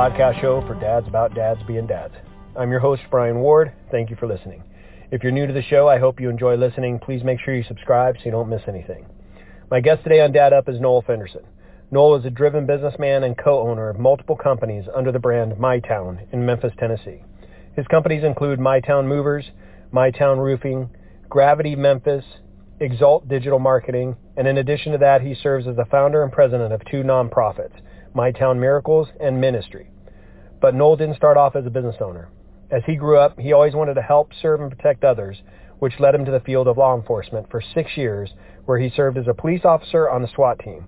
podcast show for dads about dads being dads. I'm your host, Brian Ward. Thank you for listening. If you're new to the show, I hope you enjoy listening. Please make sure you subscribe so you don't miss anything. My guest today on Dad Up is Noel Fenderson. Noel is a driven businessman and co-owner of multiple companies under the brand MyTown in Memphis, Tennessee. His companies include MyTown Movers, MyTown Roofing, Gravity Memphis, Exalt Digital Marketing, and in addition to that, he serves as the founder and president of two nonprofits, MyTown Miracles and Ministry. But Noel didn't start off as a business owner. As he grew up, he always wanted to help, serve, and protect others, which led him to the field of law enforcement for six years, where he served as a police officer on the SWAT team.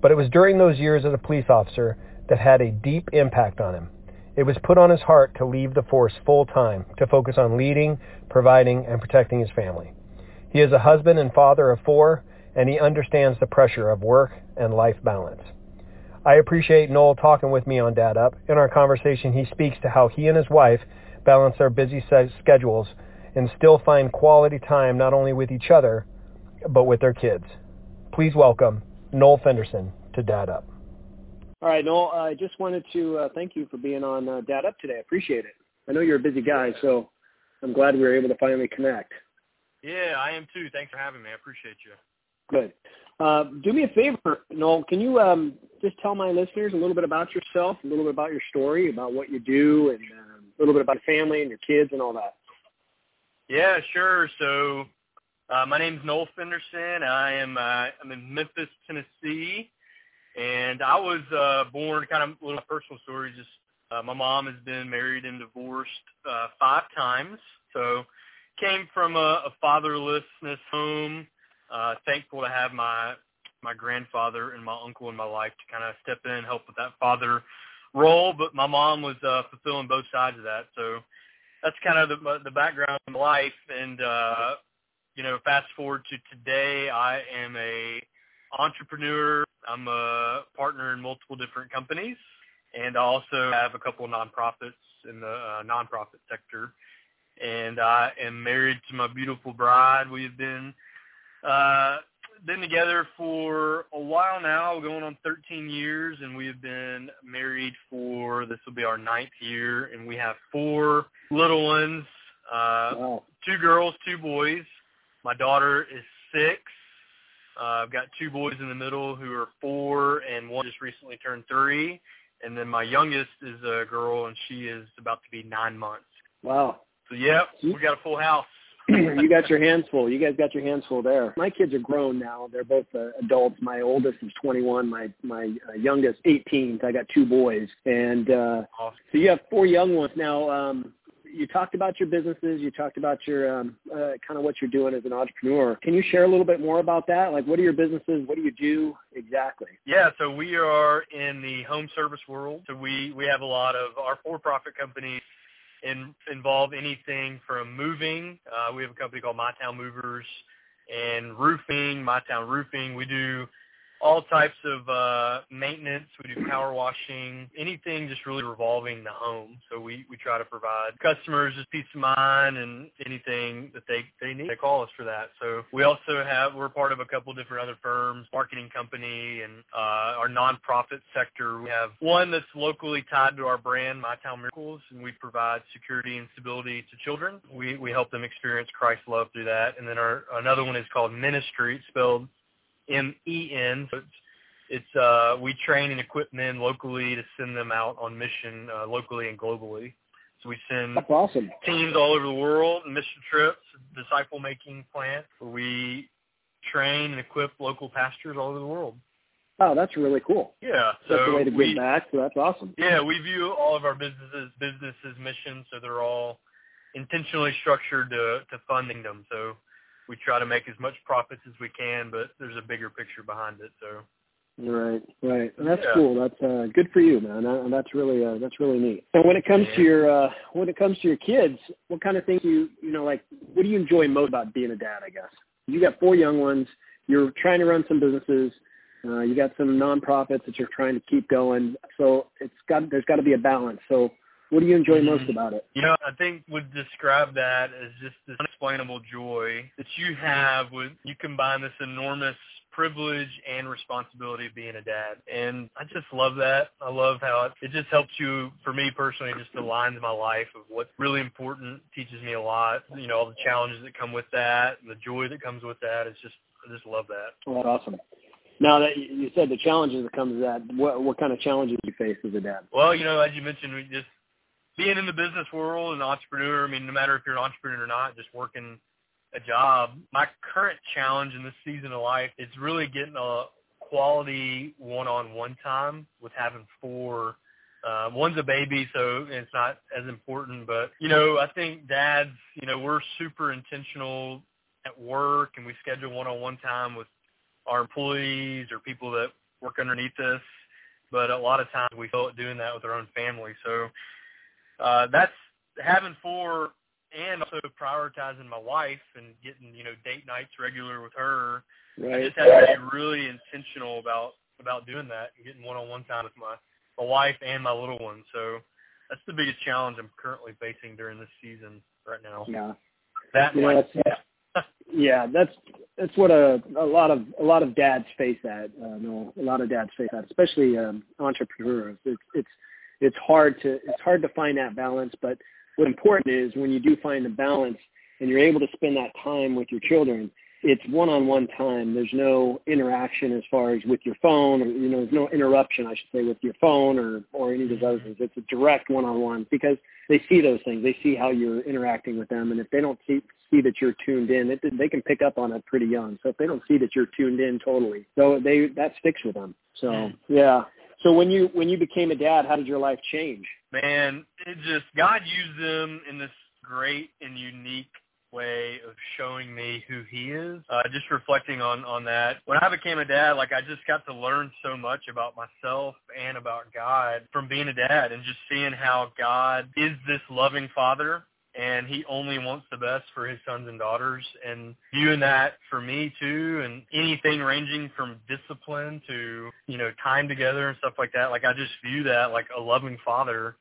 But it was during those years as a police officer that had a deep impact on him. It was put on his heart to leave the force full time to focus on leading, providing, and protecting his family. He is a husband and father of four, and he understands the pressure of work and life balance. I appreciate Noel talking with me on Dad Up. In our conversation, he speaks to how he and his wife balance their busy schedules and still find quality time not only with each other, but with their kids. Please welcome Noel Fenderson to Dad Up. All right, Noel, I just wanted to uh, thank you for being on uh, Dad Up today. I appreciate it. I know you're a busy guy, so I'm glad we were able to finally connect. Yeah, I am too. Thanks for having me. I appreciate you. Good. Uh, do me a favor, Noel. Can you um, just tell my listeners a little bit about yourself, a little bit about your story, about what you do, and um, a little bit about your family and your kids and all that? Yeah, sure. So uh, my name is Noel Fenderson. I am uh, I'm in Memphis, Tennessee, and I was uh, born kind of a little personal story. Just uh, my mom has been married and divorced uh, five times, so came from a, a fatherlessness home. Uh, thankful to have my grandfather and my uncle in my life to kind of step in and help with that father role. But my mom was uh, fulfilling both sides of that, so that's kind of the the background of life. And uh, you know, fast forward to today, I am a entrepreneur. I'm a partner in multiple different companies, and I also have a couple of nonprofits in the uh, nonprofit sector. And I am married to my beautiful bride. We've been uh, been together for a while now, going on 13 years, and we have been married for this will be our ninth year, and we have four little ones, uh, wow. two girls, two boys. My daughter is six. Uh, I've got two boys in the middle who are four, and one just recently turned three. And then my youngest is a girl, and she is about to be nine months. Wow. So, yeah, we got a full house. you got your hands full. You guys got your hands full there. My kids are grown now. They're both uh, adults. My oldest is 21. My my uh, youngest 18. I got two boys, and uh, awesome. so you have four young ones now. Um, you talked about your businesses. You talked about your um, uh, kind of what you're doing as an entrepreneur. Can you share a little bit more about that? Like, what are your businesses? What do you do exactly? Yeah, so we are in the home service world. So we we have a lot of our for-profit companies in, involve anything from moving. Uh, we have a company called MyTown Movers and roofing, MyTown Roofing. We do all types of uh, maintenance. We do power washing, anything just really revolving the home. So we, we try to provide customers just peace of mind and anything that they, they need. They call us for that. So we also have, we're part of a couple different other firms, marketing company and uh, our nonprofit sector. We have one that's locally tied to our brand, My Town Miracles, and we provide security and stability to children. We, we help them experience Christ's love through that. And then our, another one is called Ministry, spelled M-E-N. So it's, it's uh, we train and equip men locally to send them out on mission uh, locally and globally. So we send That's awesome. teams all over the world, mission trips, disciple making plants where we train and equip local pastors all over the world. Oh, that's really cool. Yeah, so that's a way to give we, back. So that's awesome. Yeah, we view all of our businesses businesses missions, so they're all intentionally structured to to funding them. So we try to make as much profits as we can, but there's a bigger picture behind it. So. Right, right, and that's yeah. cool. That's uh, good for you, man. And that's really uh, that's really neat. And when it comes yeah. to your uh, when it comes to your kids, what kind of things you you know like? What do you enjoy most about being a dad? I guess you got four young ones. You're trying to run some businesses. Uh, you got some nonprofits that you're trying to keep going. So it's got there's got to be a balance. So what do you enjoy mm-hmm. most about it? You know, I think would describe that as just this unexplainable joy that you have when you combine this enormous privilege and responsibility of being a dad. And I just love that. I love how it, it just helps you, for me personally, just aligns my life of what's really important, teaches me a lot, you know, all the challenges that come with that and the joy that comes with that. It's just, I just love that. Well, awesome. Now that you said the challenges that come with that, what, what kind of challenges do you face as a dad? Well, you know, as you mentioned, we just being in the business world and entrepreneur, I mean, no matter if you're an entrepreneur or not, just working – a job. My current challenge in this season of life is really getting a quality one-on-one time with having four. Uh, one's a baby, so it's not as important. But you know, I think dads, you know, we're super intentional at work, and we schedule one-on-one time with our employees or people that work underneath us. But a lot of times we feel doing that with our own family. So uh, that's having four and also prioritizing my wife and getting you know date nights regular with her. Right. I just have to be really intentional about about doing that and getting one-on-one time with my my wife and my little one. So that's the biggest challenge I'm currently facing during this season right now. Yeah. That know, that's, yeah. yeah, that's that's what a a lot of a lot of dads face that. Uh, no, a lot of dads face that, especially um, entrepreneurs. It's it's it's hard to it's hard to find that balance, but what important is when you do find the balance and you're able to spend that time with your children, it's one-on-one time. There's no interaction as far as with your phone, or you know, there's no interruption, I should say, with your phone or or any of those other things. It's a direct one-on-one because they see those things. They see how you're interacting with them, and if they don't see see that you're tuned in, it, they can pick up on it pretty young. So if they don't see that you're tuned in totally, so they that sticks with them. So mm. yeah. So when you when you became a dad, how did your life change? man, it just God used them in this great and unique way of showing me who he is. Uh, just reflecting on on that. When I became a dad, like I just got to learn so much about myself and about God from being a dad and just seeing how God is this loving father and he only wants the best for his sons and daughters. And viewing that for me too and anything ranging from discipline to you know time together and stuff like that like i just view that like a loving father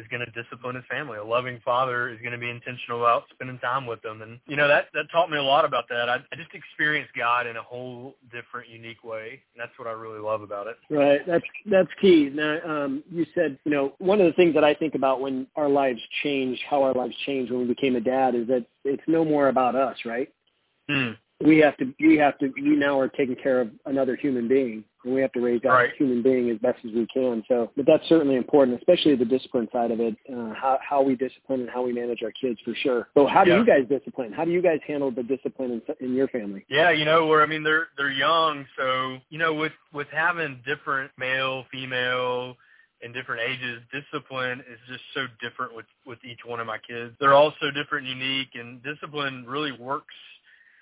is going to discipline his family. A loving father is going to be intentional about spending time with them. And, you know, that, that taught me a lot about that. I, I just experienced God in a whole different, unique way. And that's what I really love about it. Right. That's, that's key. Now, um, you said, you know, one of the things that I think about when our lives change, how our lives change when we became a dad is that it's no more about us, right? Hmm we have to we have to we now are taking care of another human being and we have to raise that right. human being as best as we can so but that's certainly important especially the discipline side of it uh, how how we discipline and how we manage our kids for sure so how do yeah. you guys discipline how do you guys handle the discipline in, in your family yeah you know where i mean they're they're young so you know with with having different male female in different ages, discipline is just so different with with each one of my kids. They're all so different, and unique, and discipline really works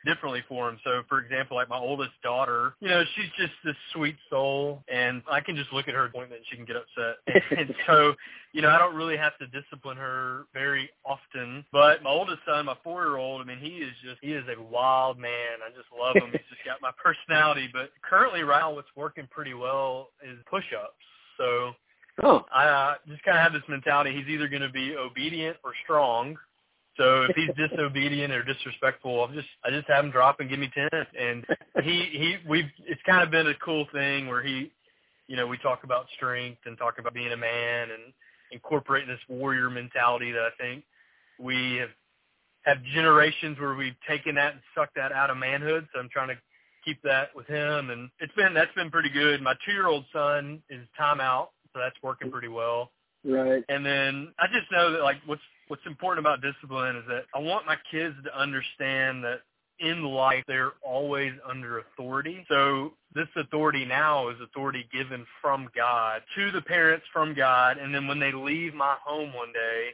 differently for him. So, for example, like my oldest daughter, you know, she's just this sweet soul, and I can just look at her appointment and she can get upset. and so, you know, I don't really have to discipline her very often. But my oldest son, my four-year-old, I mean, he is just he is a wild man. I just love him. He's just got my personality. But currently, right now, what's working pretty well is push-ups. So. Oh. I uh, just kind of have this mentality. He's either going to be obedient or strong, so if he's disobedient or disrespectful, I'll just I just have him drop and give me ten. And he he we've it's kind of been a cool thing where he, you know, we talk about strength and talk about being a man and incorporating this warrior mentality that I think we have have generations where we've taken that and sucked that out of manhood. So I'm trying to keep that with him, and it's been that's been pretty good. My two year old son is timeout, so that's working pretty well. Right. And then I just know that like what's what's important about discipline is that I want my kids to understand that in life they're always under authority. So this authority now is authority given from God to the parents from God and then when they leave my home one day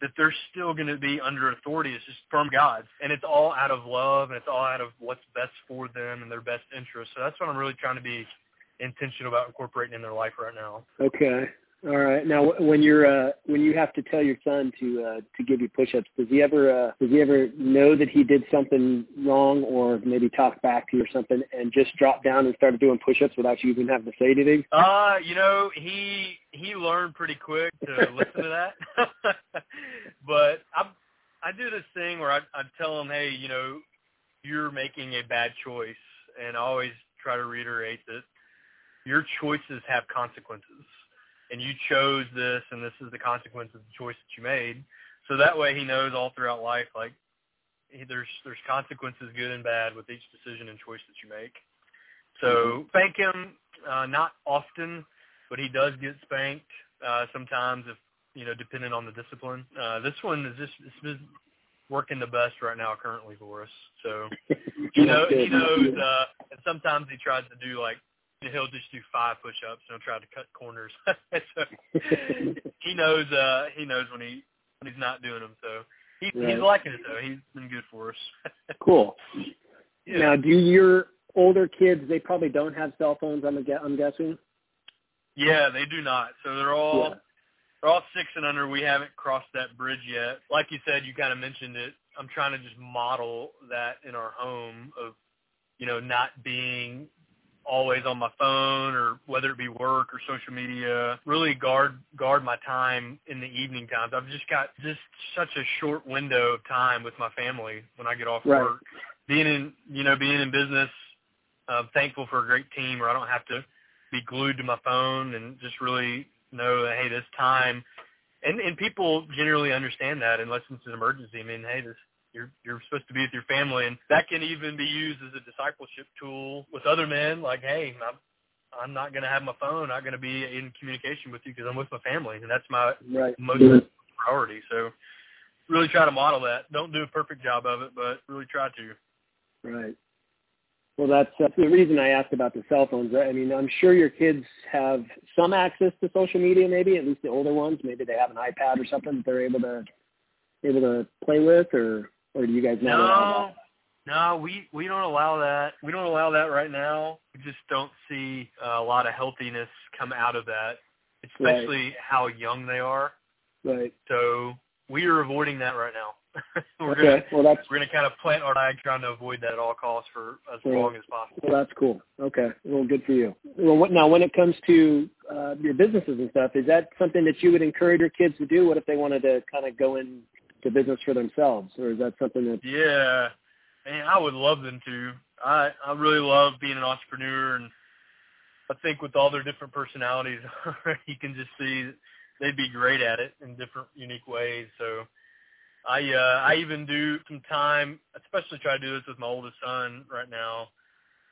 that they're still going to be under authority. It's just from God. And it's all out of love and it's all out of what's best for them and their best interest. So that's what I'm really trying to be intentional about incorporating in their life right now. Okay. All right. Now, when you're uh, when you have to tell your son to uh, to give you push-ups, does he ever uh, does he ever know that he did something wrong, or maybe talk back to you or something, and just drop down and started doing push-ups without you even having to say anything? Uh, you know, he he learned pretty quick to listen to that. but I I do this thing where I I tell him, hey, you know, you're making a bad choice and I always try to reiterate that your choices have consequences, and you chose this, and this is the consequence of the choice that you made. So that way, he knows all throughout life, like he, there's there's consequences, good and bad, with each decision and choice that you make. So spank him, uh, not often, but he does get spanked uh, sometimes if you know, depending on the discipline. Uh, this one is just it's been working the best right now currently for us. So you know he knows uh and sometimes he tries to do like he'll just do five push ups and he'll try to cut corners. so he knows uh he knows when he when he's not doing them. So he, right. he's liking it though. He's been good for us. cool. Yeah. Now do your older kids they probably don't have cell phones I'm I'm guessing? Yeah, they do not. So they're all yeah they're all six and under. We haven't crossed that bridge yet. Like you said, you kind of mentioned it. I'm trying to just model that in our home of, you know, not being always on my phone or whether it be work or social media. Really guard guard my time in the evening times. I've just got just such a short window of time with my family when I get off right. work. Being in you know being in business, I'm thankful for a great team where I don't have to be glued to my phone and just really know that hey, this time, and and people generally understand that unless it's an emergency. I mean, hey, this you're you're supposed to be with your family, and that can even be used as a discipleship tool with other men. Like, hey, I'm I'm not going to have my phone. I'm not going to be in communication with you because I'm with my family, and that's my right. most mm-hmm. priority. So, really try to model that. Don't do a perfect job of it, but really try to. Right. Well, that's, that's the reason I asked about the cell phones. I mean, I'm sure your kids have some access to social media, maybe at least the older ones. Maybe they have an iPad or something that they're able to able to play with, or or do you guys not no, allow that? No, we we don't allow that. We don't allow that right now. We just don't see uh, a lot of healthiness come out of that, especially right. how young they are. Right. So we are avoiding that right now. we're okay. Gonna, well, that's we're gonna kind of plant our flag, trying to avoid that at all costs for as well, long as possible. Well, that's cool. Okay. Well, good for you. Well, what, now when it comes to uh, your businesses and stuff, is that something that you would encourage your kids to do? What if they wanted to kind of go into business for themselves, or is that something that? Yeah, man, I would love them to. I I really love being an entrepreneur, and I think with all their different personalities, you can just see they'd be great at it in different, unique ways. So I uh, I even do some time, especially try to do this with my oldest son right now.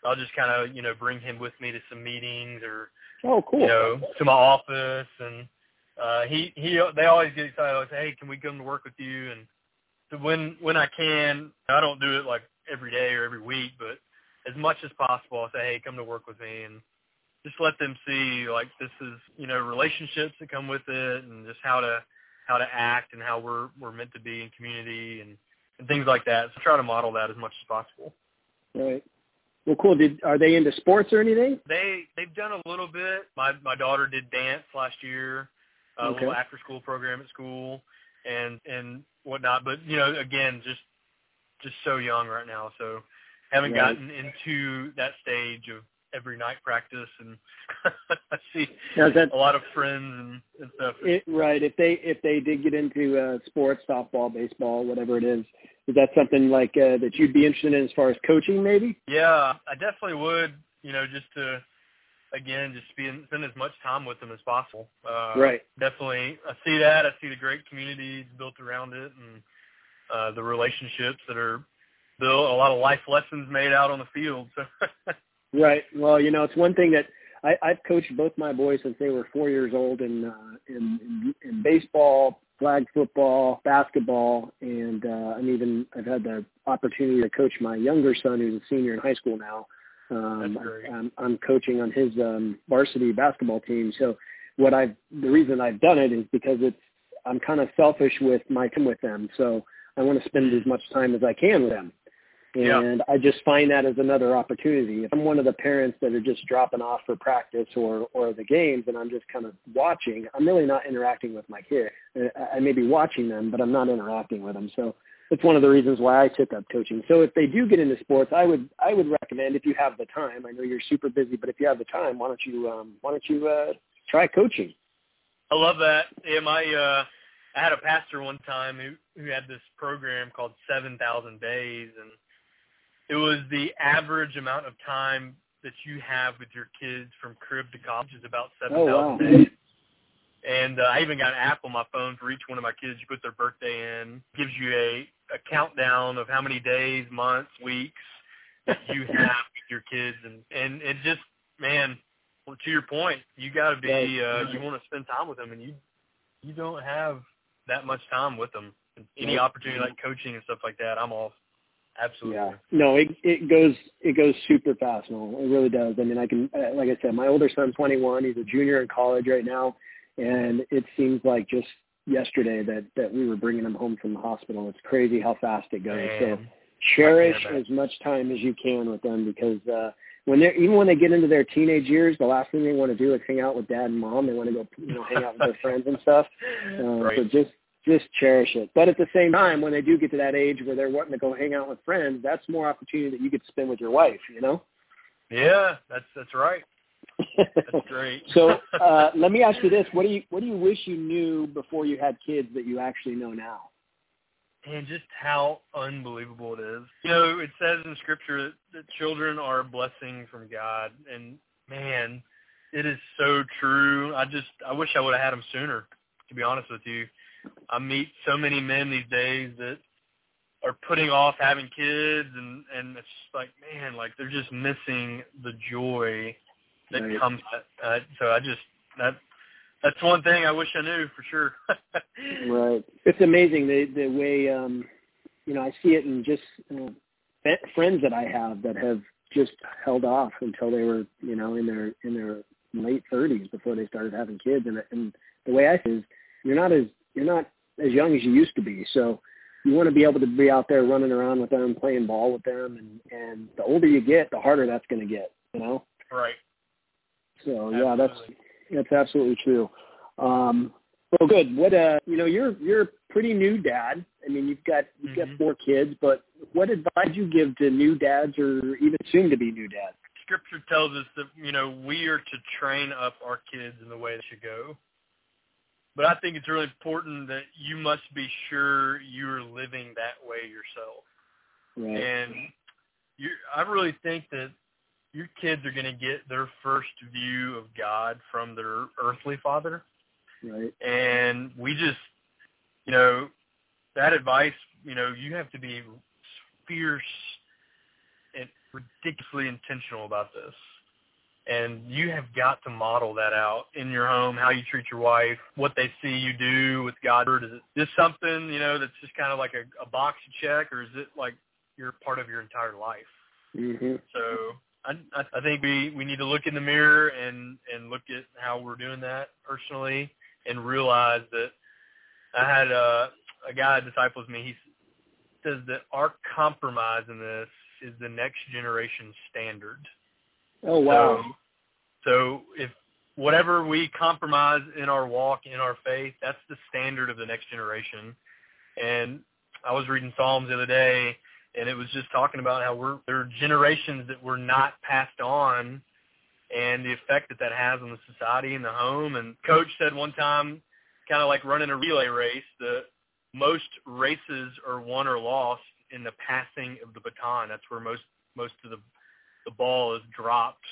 I'll just kind of you know bring him with me to some meetings or oh cool you know to my office and uh, he he they always get excited. I say hey can we come to work with you and so when when I can I don't do it like every day or every week but as much as possible I say hey come to work with me and just let them see like this is you know relationships that come with it and just how to how to act and how we're we're meant to be in community and, and things like that. So try to model that as much as possible. Right. Well, cool. Did are they into sports or anything? They they've done a little bit. My my daughter did dance last year, a okay. little after school program at school, and and whatnot. But you know, again, just just so young right now, so haven't right. gotten into that stage of every night practice and I see that, a lot of friends and, and stuff. It, right. If they if they did get into uh, sports, softball, baseball, whatever it is, is that something like uh, that you'd be interested in as far as coaching, maybe? Yeah, I definitely would. You know, just to again, just spend spend as much time with them as possible. Uh, right. Definitely, I see that. I see the great community built around it, and uh, the relationships that are built. A lot of life lessons made out on the field. So Right. Well, you know, it's one thing that I, I've coached both my boys since they were four years old in uh, in, in, in baseball, flag football, basketball, and uh, I'm even I've had the opportunity to coach my younger son, who's a senior in high school now. Um, I'm, I'm coaching on his um, varsity basketball team. So, what I've the reason I've done it is because it's I'm kind of selfish with my time with them. So I want to spend as much time as I can with them. And yeah. I just find that as another opportunity. If I'm one of the parents that are just dropping off for practice or, or the games and I'm just kind of watching, I'm really not interacting with my kid. I may be watching them, but I'm not interacting with them. So it's one of the reasons why I took up coaching. So if they do get into sports, I would I would recommend if you have the time. I know you're super busy, but if you have the time, why don't you um, why don't you uh, try coaching? I love that. Yeah, my uh, I had a pastor one time who who had this program called Seven Thousand Days, and it was the average amount of time that you have with your kids from crib to college is about seven thousand oh, wow. days. And uh, I even got an app on my phone for each one of my kids. You put their birthday in, gives you a, a countdown of how many days, months, weeks that you have with your kids, and and it just man, well, to your point, you got to be uh, you want to spend time with them, and you you don't have that much time with them. Any opportunity like coaching and stuff like that, I'm off. Absolutely. Yeah. No, it it goes it goes super fast. No, it really does. I mean, I can uh, like I said, my older son's 21. He's a junior in college right now, and it seems like just yesterday that that we were bringing him home from the hospital. It's crazy how fast it goes. Man. So cherish as much time as you can with them because uh when they're even when they get into their teenage years, the last thing they want to do is hang out with dad and mom. They want to go you know hang out with their friends and stuff. Uh, right. So just just cherish it. But at the same time, when they do get to that age where they're wanting to go hang out with friends, that's more opportunity that you get to spend with your wife. You know. Yeah, that's that's right. That's great. so uh, let me ask you this: What do you what do you wish you knew before you had kids that you actually know now? and just how unbelievable it is. You know, it says in Scripture that, that children are a blessing from God, and man, it is so true. I just I wish I would have had them sooner. To be honest with you, I meet so many men these days that are putting off having kids, and and it's just like man, like they're just missing the joy that Right. comes. Uh, so I just that that's one thing I wish I knew for sure. Right. It's amazing the the way um you know I see it in just uh, friends that I have that have just held off until they were you know in their in their late 30s before they started having kids and and the way I see it is you're not as you're not as young as you used to be so you want to be able to be out there running around with them playing ball with them and and the older you get the harder that's going to get you know right. so yeah that's that's absolutely true. Um, well, good. What uh, you know, you're you're a pretty new dad. I mean, you've got you've got Mhm. four kids, but what advice you give to new dads or even soon to be new dads? Scripture tells us that you know we are to train up our kids in the way they should go. But I think it's really important that you must be sure you're living that way yourself. Right. And you, I really think that your kids are going to get their first view of God from their earthly father. Right. and we just you know that advice you know you have to be fierce and ridiculously intentional about this and you have got to model that out in your home how you treat your wife what they see you do with god is it just something you know that's just kind of like a, a box you check or is it like you're part of your entire life Mhm. so I, I think we we need to look in the mirror and and look at how we're doing that personally and realize that I had a a guy that disciples me. He says that our compromise in this is the next generation's standard. Oh wow. So, so if whatever we compromise in our walk, in our faith, that's the standard of the next generation. And I was reading Psalms the other day, and it was just talking about how we're there are generations that were not passed on, and the effect that that has on the society and the home. And Coach said one time, kind of like running a relay race, the most races are won or lost in the passing of the baton. That's where most most of the the ball is dropped.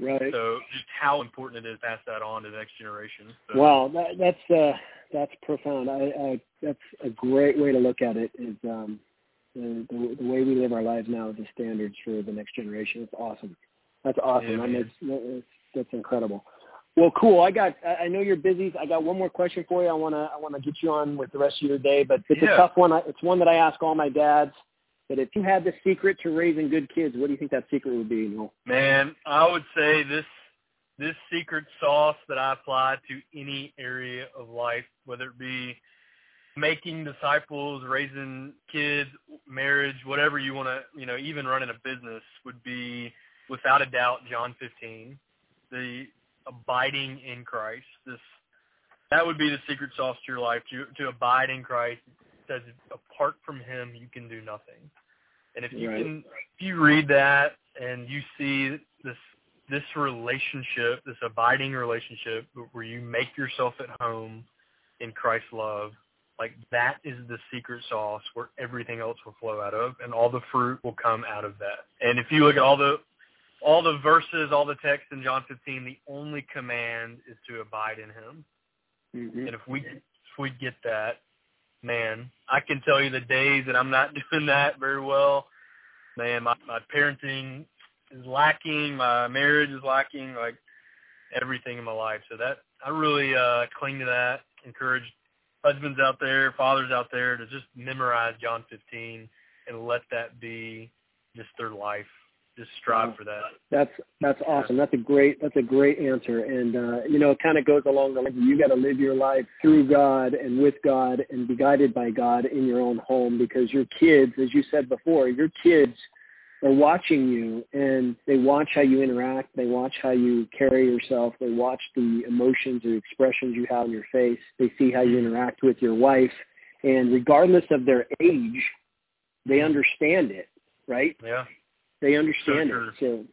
Right. So just how important it is to pass that on to the next generation. So, Wow, that, that's uh, that's profound. I, I that's a great way to look at it. Is um, the, the the way we live our lives now is the standards for the next generation. It's awesome. That's awesome. Yeah, that makes that's, that's incredible. Well, cool. I got. I I know you're busy. I got one more question for you. I wanna. I wanna get you on with the rest of your day, but it's Yeah. a tough one. I- It's one that I ask all my dads. But if you had the secret to raising good kids, what do you think that secret would be? Noel? Man, I would say this this secret sauce that I apply to any area of life, whether it be making disciples, raising kids, marriage, whatever you want to, you know, even running a business would be without a doubt John 15, the abiding in Christ. This that would be the secret sauce to your life to to abide in Christ. Says apart from him you can do nothing. And if you Right. can if you read that and you see this this relationship, this abiding relationship where you make yourself at home in Christ's love, like that is the secret sauce where everything else will flow out of and all the fruit will come out of that. And if you look at all the all the verses, all the text in John 15, the only command is to abide in him. Mm-hmm. And if we if we get that, man, I can tell you the days that I'm not doing that very well, man, my, my parenting is lacking, my marriage is lacking, like everything in my life. So that I really uh cling to that, encourage husbands out there, fathers out there to just memorize John 15 and let that be just their life. Just strive for that. That's that's awesome. That's a great that's a great answer. And uh, you know, it kind of goes along the lines. You got to live your life through God and with God and be guided by God in your own home because your kids, as you said before, your kids are watching you and they watch how you interact. They watch how you carry yourself. They watch the emotions or expressions you have on your face. They see how you interact with your wife. And regardless of their age, they understand it, right? Yeah. They understand sure. it. So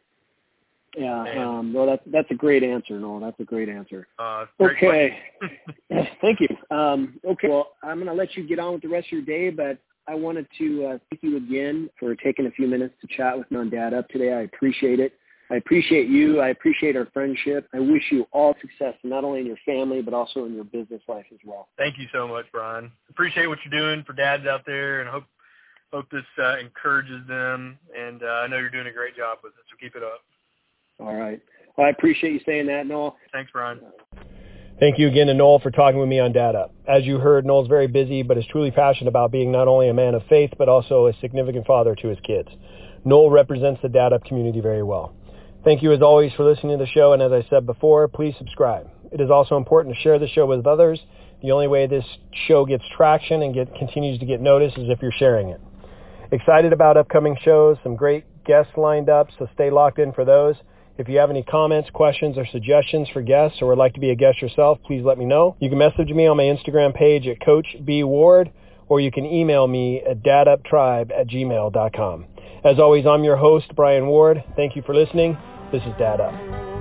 yeah, um, well, that's that's a great answer, Noel. That's a great answer. Uh, okay, thank you. Um, okay, well, I'm going to let you get on with the rest of your day, but I wanted to uh, thank you again for taking a few minutes to chat with me on Dad Up today. I appreciate it. I appreciate you. I appreciate our friendship. I wish you all success, not only in your family, but also in your business life as well. Thank you so much, Brian. Appreciate what you're doing for dads out there, and hope hope this uh, encourages them. And uh, I know you're doing a great job with it, so keep it up. All right. Well, I appreciate you saying that, Noel. Thanks, Brian. Thank you again to Noel for talking with me on Dad Up. As you heard, Noel's very busy, but is truly passionate about being not only a man of faith, but also a significant father to his kids. Noel represents the Dad Up community very well. Thank you as always for listening to the show, and as I said before, please subscribe. It is also important to share the show with others. The only way this show gets traction and get, continues to get noticed is if you're sharing it. Excited about upcoming shows, some great guests lined up, so stay locked in for those. If you have any comments, questions, or suggestions for guests or would like to be a guest yourself, please let me know. You can message me on my Instagram page at Coach B Ward, or you can email me at daduptribe at gmail.com. As always, I'm your host, Brian Ward. Thank you for listening. This is Dad Up.